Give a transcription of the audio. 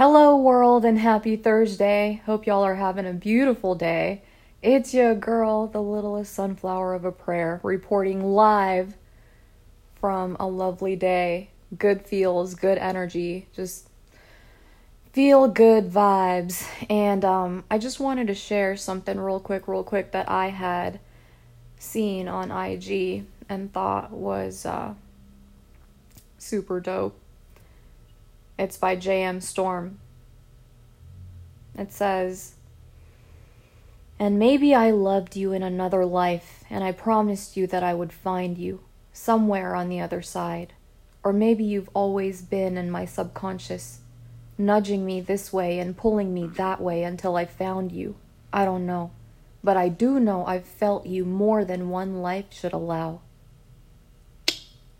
Hello, world, and happy Thursday. Hope y'all are having a beautiful day. It's your girl, the littlest sunflower of a prayer, reporting live from a lovely day. Good feels, good energy, just feel good vibes. And um, I just wanted to share something real quick, real quick that I had seen on IG and thought was uh, super dope. It's by J.M. Storm. It says, And maybe I loved you in another life, and I promised you that I would find you somewhere on the other side. Or maybe you've always been in my subconscious, nudging me this way and pulling me that way until I found you. I don't know. But I do know I've felt you more than one life should allow.